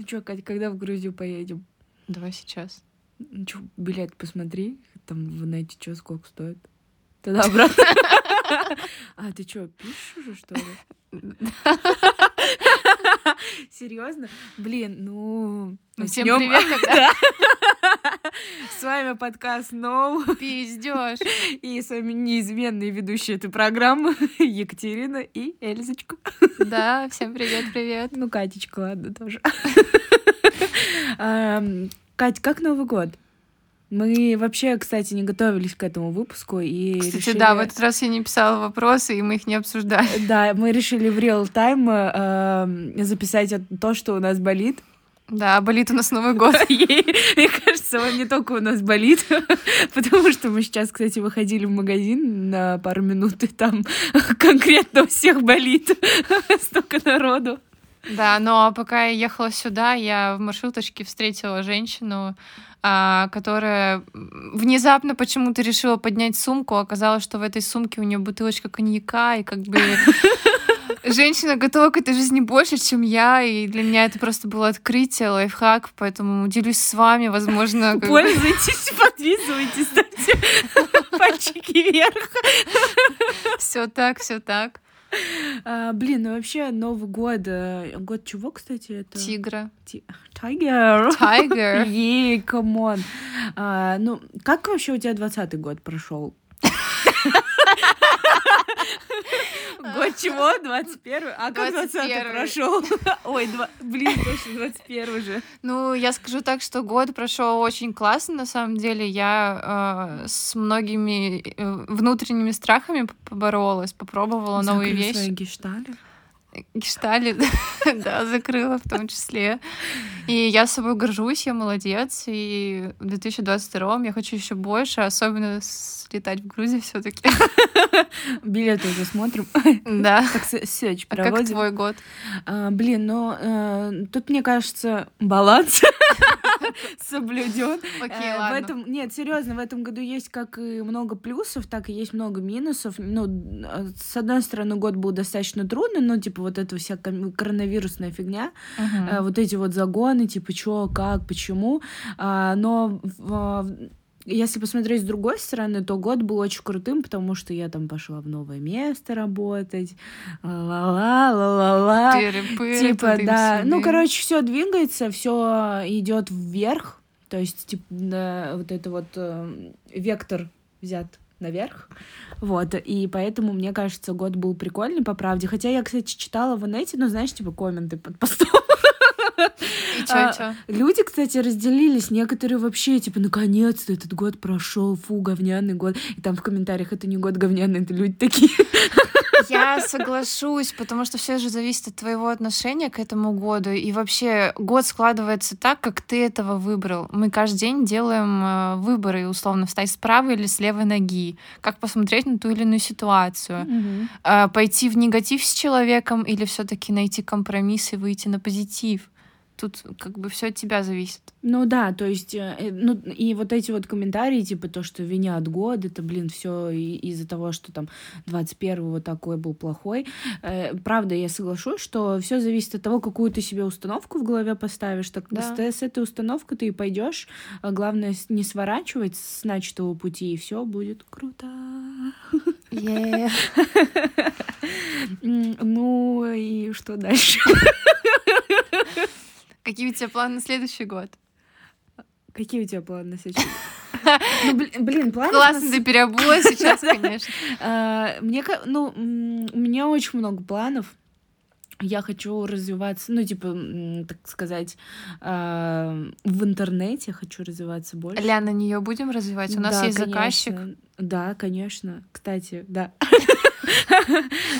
Ну что, Катя, когда в Грузию поедем? Давай сейчас. Ну что, билет посмотри, там в нете что, сколько стоит. Тогда обратно. А, ты что, пишешь уже, что ли? Серьезно? Блин, ну... Ну, всем привет тогда. С вами подкаст Ноу. Пиздёж. И с вами неизменные ведущие этой программы Екатерина и Эльзочка. Да, всем привет, привет. Ну, Катечка, ладно, тоже. Ам, Кать, как Новый год? Мы вообще, кстати, не готовились к этому выпуску и Кстати, решили- да, в этот раз я не писала вопросы, и мы их не обсуждали. Да, мы решили в реал тайм э, записать то, что у нас болит. Да, болит у нас Новый год. Мне кажется, он не только у нас болит, потому что мы сейчас, кстати, выходили в магазин на пару минут, и там конкретно у всех болит столько народу. Да, но пока я ехала сюда, я в маршруточке встретила женщину, которая внезапно почему-то решила поднять сумку. Оказалось, что в этой сумке у нее бутылочка коньяка, и как бы женщина готова к этой жизни больше, чем я, и для меня это просто было открытие, лайфхак, поэтому делюсь с вами, возможно... как Пользуйтесь, подписывайтесь, ставьте пальчики вверх. Все так, все так. А, блин, ну вообще Новый год, э, год чего, кстати, это? Тигра. Ти-. Tiger. Yeah, come on. А, ну, как вообще у тебя двадцатый год прошел? Год чего? 21 А как 20 21-й. прошел? Ой, два... блин, точно 21 же. Ну, я скажу так, что год прошел очень классно, на самом деле. Я э, с многими э, внутренними страхами поборолась, попробовала новые Закрыли свои вещи. гештали? Гештали, да, закрыла в том числе. И я с собой горжусь, я молодец. И в 2022 я хочу еще больше, особенно слетать в Грузию все таки Билеты уже смотрим. Да. А как проводим. твой год? А, блин, ну э, тут, мне кажется, баланс соблюден. Окей, Э, В ладно. этом, нет, серьезно, в этом году есть как и много плюсов, так и есть много минусов. Ну, э, с одной стороны, год был достаточно трудный, ну, типа, вот эта вся коронавирусная фигня, э, вот эти вот загоны, типа, чё, как, почему. А, но в- в- если посмотреть с другой стороны, то год был очень крутым, потому что я там пошла в новое место работать. Ла-ла, ла-ла-ла. Тыры-пыры, Типа, тудым-сюдым. да. Ну, короче, все двигается, все идет вверх. То есть, типа, да, вот это вот э, вектор взят наверх. Вот, и поэтому, мне кажется, год был прикольный, по правде. Хотя я, кстати, читала в инете, ну, знаешь, типа, комменты под постом. И чё, а, чё? Люди, кстати, разделились. Некоторые вообще, типа, наконец-то этот год прошел, фу, говняный год. И там в комментариях, это не год говняный, это люди такие. Я соглашусь, потому что все же зависит от твоего отношения к этому году. И вообще год складывается так, как ты этого выбрал. Мы каждый день делаем э, выборы, условно, встать с правой или с левой ноги, как посмотреть на ту или иную ситуацию. Э, Пойти в негатив с человеком или все-таки найти компромисс и выйти на позитив. Тут как бы все от тебя зависит. Ну да, то есть, э, э, ну и вот эти вот комментарии, типа то, что винят год, это, блин, все из-за того, что там 21-го такой был плохой. Э, правда, я соглашусь, что все зависит от того, какую ты себе установку в голове поставишь. Так Да. с, с этой установкой ты и пойдешь. А Главное не сворачивать с начатого пути, и все будет круто. Ну и что дальше? Какие у тебя планы на следующий год? Какие у тебя планы на следующий Ну, блин, планы Классно ты переобулась сейчас, конечно. А, Мне, ну, у меня очень много планов. Я хочу развиваться, ну, типа, так сказать, а, в интернете хочу развиваться больше. Ля, на нее будем развивать? У нас Да, есть конечно. заказчик. Да, конечно. Кстати, да.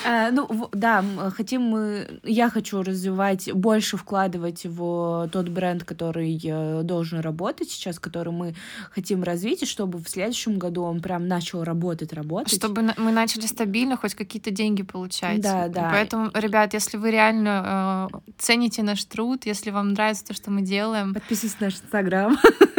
А, Ну, да, хотим мы... Я хочу развивать, больше вкладывать в тот бренд, который э, должен работать сейчас, который мы хотим развить, и чтобы в следующем году он прям начал работать, работать. Чтобы мы начали стабильно хоть какие-то деньги получать. Да, да. Поэтому, ребят, если вы реально э, цените наш труд, если вам нравится то, что мы делаем, Подписывайтесь на наш инстаграм.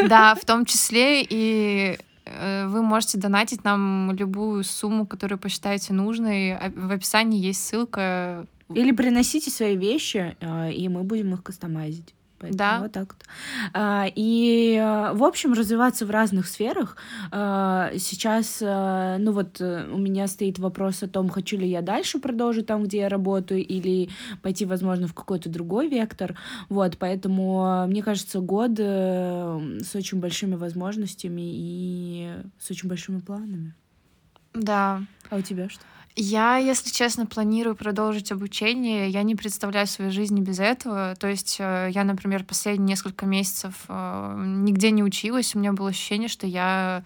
да, в том числе и э, вы можете донатить нам любую сумму, которую посчитаете нужной. А В описании есть ссылка. Или приносите свои вещи, а, и мы будем их кастомазить. Поэтому Да. Вот так вот. А, и, э, в общем, развиваться в разных сферах. А, Сейчас, ну вот, э, у меня стоит вопрос о том, хочу ли я дальше продолжить там, где я работаю, или пойти, возможно, в какой-то другой вектор. Вот, поэтому, мне кажется, год э, с очень большими возможностями и с очень большими планами. Да. А у тебя что? Я, если честно, планирую продолжить обучение. Я не представляю свою жизнь без этого. То есть э, я, например, последние несколько месяцев э, нигде не училась. У меня было ощущение, что я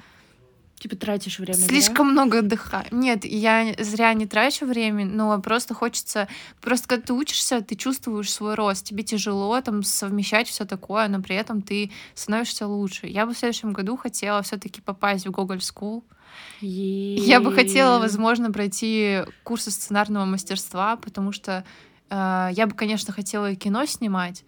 Типа тратишь время зря? слишком много отдыхаю. Нет, я зря не трачу время, но просто хочется... Просто когда ты учишься, ты чувствуешь свой рост. Тебе тяжело там совмещать все такое, но при этом ты становишься лучше. Я бы в следующем году хотела все таки попасть в Google School. Я бы хотела, возможно, пройти курсы сценарного мастерства, потому что я бы, конечно, хотела и кино снимать,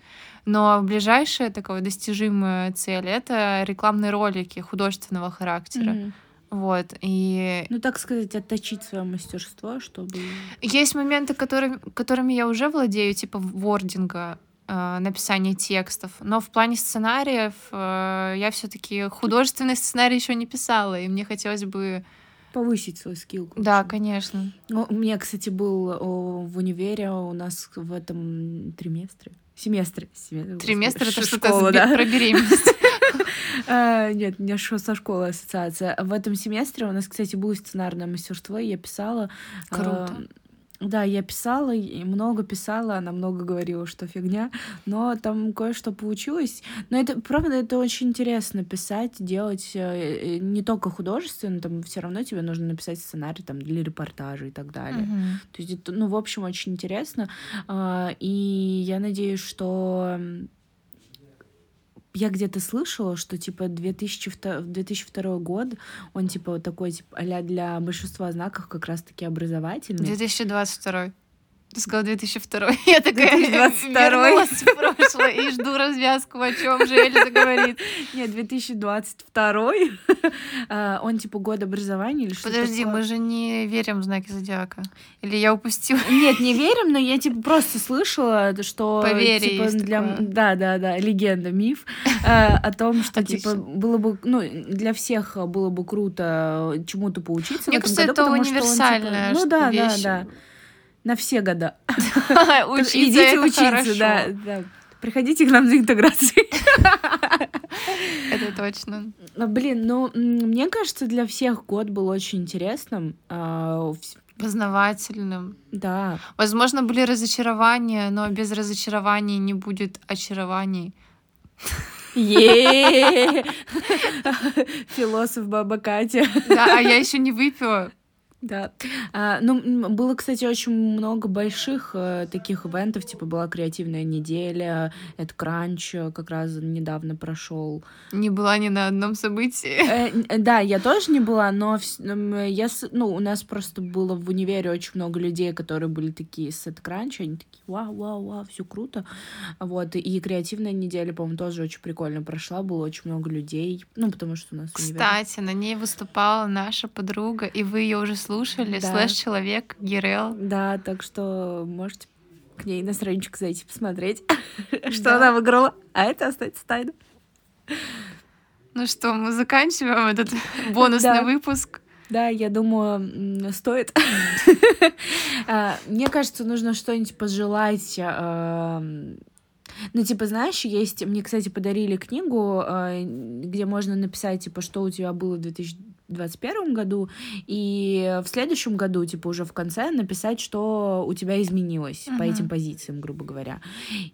но ближайшая такая достижимая цель — это рекламные ролики художественного характера. Мгм. Вот, и Ну, так сказать, отточить свое мастерство, чтобы... есть моменты, которыми, которыми я уже владею, типа вординга, э, написания текстов, но в плане сценариев э, я все таки художественный сценарий еще не писала, и мне хотелось бы... повысить свой скилл. Да, конечно. Ну, у меня, кстати, был о, в универе у нас в этом триместре. Семестре. Семестр, Триместр — это что-то да. про беременность. А, Нет, у меня со школы ассоциация. В этом семестре у нас, кстати, было сценарное мастерство, я писала. Круто. Да, я писала, и много писала, она много говорила, что фигня, но там кое-что получилось. Но это, правда, это очень интересно писать, делать э, э, не только художественно, там все равно тебе нужно написать сценарий там, для репортажа и так далее. Мгм. То есть это, ну, в общем, очень интересно. А, И я надеюсь, что я где-то слышала, что типа 2002, 2002 год, он типа вот такой, типа, а для большинства знаков как раз-таки образовательный. 2022. Ты сказала 2002. Я такая 2022. вернулась в прошлое и жду развязку, о чем же Эльза говорит. Нет, 2022. А, Он типа год образования или что Подожди, мы же не верим в знаки зодиака. Или я упустила? Нет, не верим, но я типа просто слышала, что Поверье типа для такое. да да да легенда миф э, о том, что типа Отлично. было бы ну для всех было бы круто чему-то поучиться Мне кажется, году, это что он, типа, универсальная ну да да вещь. да на все года идите учиться да приходите к нам за интеграцией Это точно. А, блин ну мне кажется для всех год был очень интересным А, Познавательным. да Возможно, были разочарования, но без разочарований не будет очарований. Философ Баба Катя. Да, а я еще не выпила. Да. А, ну, было, кстати, очень много больших э, таких ивентов, типа была креативная неделя, это кранч э, как раз недавно прошел. Не была ни на одном событии. Э, н- да, я тоже не была, но м, я, ну, у нас просто было в универе очень много людей, которые были такие с кранча, они такие, вау, вау, вау, все круто. Вот, и креативная неделя, по-моему, тоже очень прикольно прошла, было очень много людей, ну, потому что у нас универ. Кстати, на ней выступала наша подруга, и вы ее уже слушали, Да. слэш-человек Гирел. Да, так что можете к ней на страничку зайти посмотреть, что она выиграла. А это остается тайной. Ну что, мы заканчиваем этот бонусный выпуск. Да, я думаю, стоит. А, Мне кажется, нужно что-нибудь пожелать. а, Ну, типа, знаешь, есть... Мне, кстати, подарили книгу, а, где можно написать, типа, что у тебя было в 2021 году, и в следующем году, типа, уже в конце написать, что у тебя изменилось по Мгм. этим позициям, грубо говоря.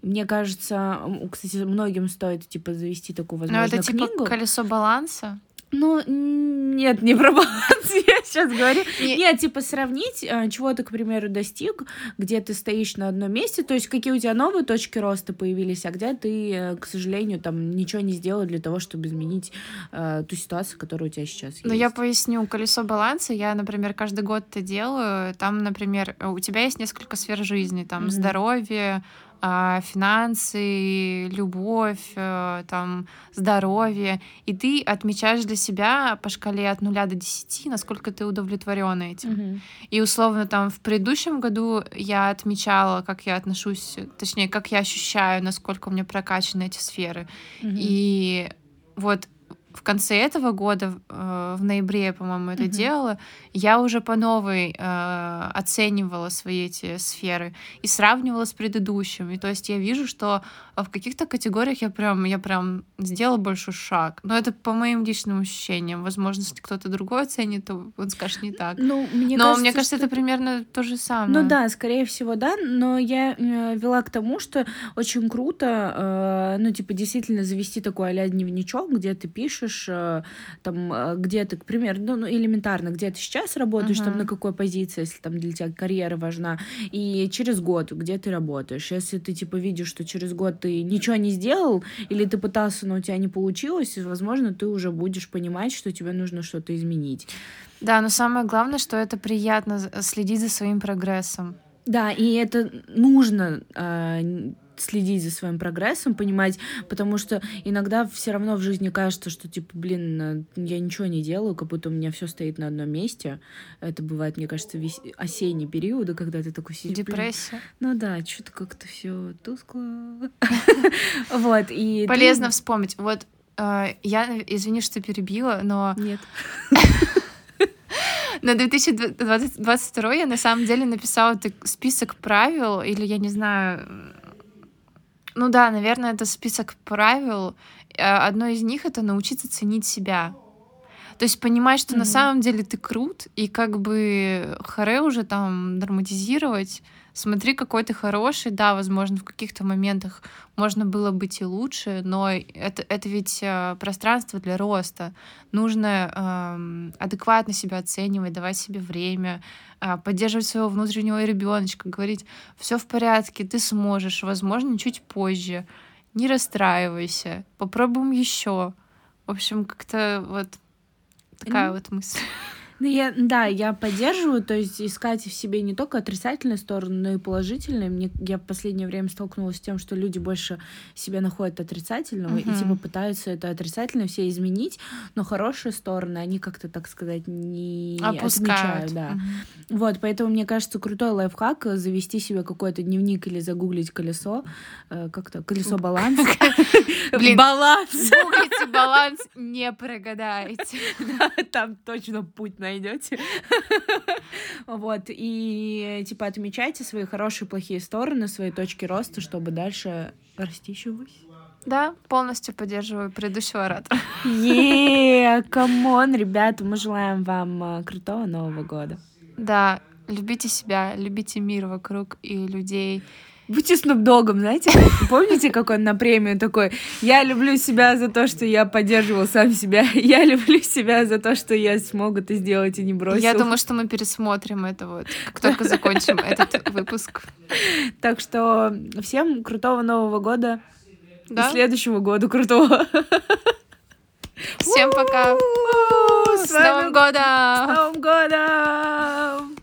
Мне кажется, кстати, многим стоит, типа, завести такую, Ну, возможно, это типа книгу. колесо баланса. Ну, нет, не про баланс, сейчас говорю. Не- Нет, типа сравнить, э, чего ты, к примеру, достиг, где ты стоишь на одном месте, то есть какие у тебя новые точки роста появились, а где ты, э, к сожалению, там ничего не сделал для того, чтобы изменить э, ту ситуацию, которая у тебя сейчас есть. Ну, я поясню. Колесо баланса я, например, каждый год это делаю. Там, например, у тебя есть несколько сфер жизни. Там здоровье, финансы, любовь, э, там, здоровье, и ты отмечаешь для себя по шкале от нуля до десяти, насколько ты удовлетворен этим. Мгм. И условно там в предыдущем году я отмечала, как я отношусь, точнее, как я ощущаю, насколько у меня прокачаны эти сферы. Мгм. И вот в конце этого года, э, в ноябре, по-моему, это Мгм. делала, я уже по новой э, оценивала свои эти сферы и сравнивала с предыдущими. То есть я вижу, что в каких-то категориях я прям, я прям сделала большой шаг. Но это по моим личным ощущениям. Возможно, если кто-то другой оценит, то он скажет не так. Ну, мне Но кажется, мне кажется, что это примерно то же самое. Ну да, скорее всего, да, но я э, вела к тому, что очень круто, э, ну, типа, действительно завести такой а дневничок, где ты пишешь, э, там, э, где ты, к примеру, ну, ну, элементарно, где ты сейчас работаешь, там, Мгм. на какой позиции, если там для тебя карьера важна, и через год, где ты работаешь. Если ты, типа, видишь, что через год ты ничего не сделал, или ты пытался, но у тебя не получилось, возможно, ты уже будешь понимать, что тебе нужно что-то изменить. Да, но самое главное, что это приятно з- следить за своим прогрессом. Да, и это нужно н- следить за своим прогрессом, понимать, потому что иногда все равно в жизни кажется, что типа, блин, э, я ничего не делаю, как будто у меня все стоит на одном месте. Это бывает, мне кажется, весь осенний период, когда ты такой сидишь. блин, Депрессия. Ну да, что-то как-то все тускло. Вот, и... Полезно вспомнить. Вот э, я, извини, что перебила, но Нет. на 2022 я на самом деле написала список правил, или я не знаю, ну да, наверное, это список правил. Э, Одно из них — это научиться ценить себя. То есть понимать, что на Мгм. самом деле ты крут, и как бы харе уже там драматизировать. Смотри, какой ты хороший. Да, возможно, в каких-то моментах можно было быть и лучше, но это, это ведь э, пространство для роста. Нужно эм, адекватно себя оценивать, давать себе время, а, поддерживать своего внутреннего ребеночка, говорить, все в порядке, ты сможешь, возможно, чуть позже. Не расстраивайся, попробуем еще. В общем, как-то вот такая Ну, вот мысль. Ну, я, да, я поддерживаю, то есть искать в себе не только отрицательные стороны, но и положительные. Мне, я в последнее время столкнулась с тем, что люди больше себя находят отрицательного и Мгм. типа пытаются это отрицательное все изменить, но хорошие стороны, они как-то, так сказать, не Опускают. отмечают. Да. Мгм. Вот, поэтому, мне кажется, крутой лайфхак завести себе какой-то дневник или загуглить колесо, э, как-то, колесо баланса. Баланс! Гуглите баланс, не прогадаете. Там точно путь найдете. Вот, и типа отмечайте свои хорошие и плохие стороны, свои точки роста, чтобы дальше расти еще выше. Да, полностью поддерживаю предыдущего оратора. Yeah, come on, ребята, мы желаем вам э, крутого Нового года. Да, любите себя, любите мир вокруг и людей. Будьте Снупдогом, знаете? Помните, как он на премию такой? Я люблю себя за то, что я поддерживал сам себя. Я люблю себя за то, что я смог это сделать и не бросил. Я думаю, что мы пересмотрим это вот, как только закончим этот выпуск. Так что всем крутого Нового года. Да? Следующего года крутого. Всем пока! С Новым годом! С Новым годом!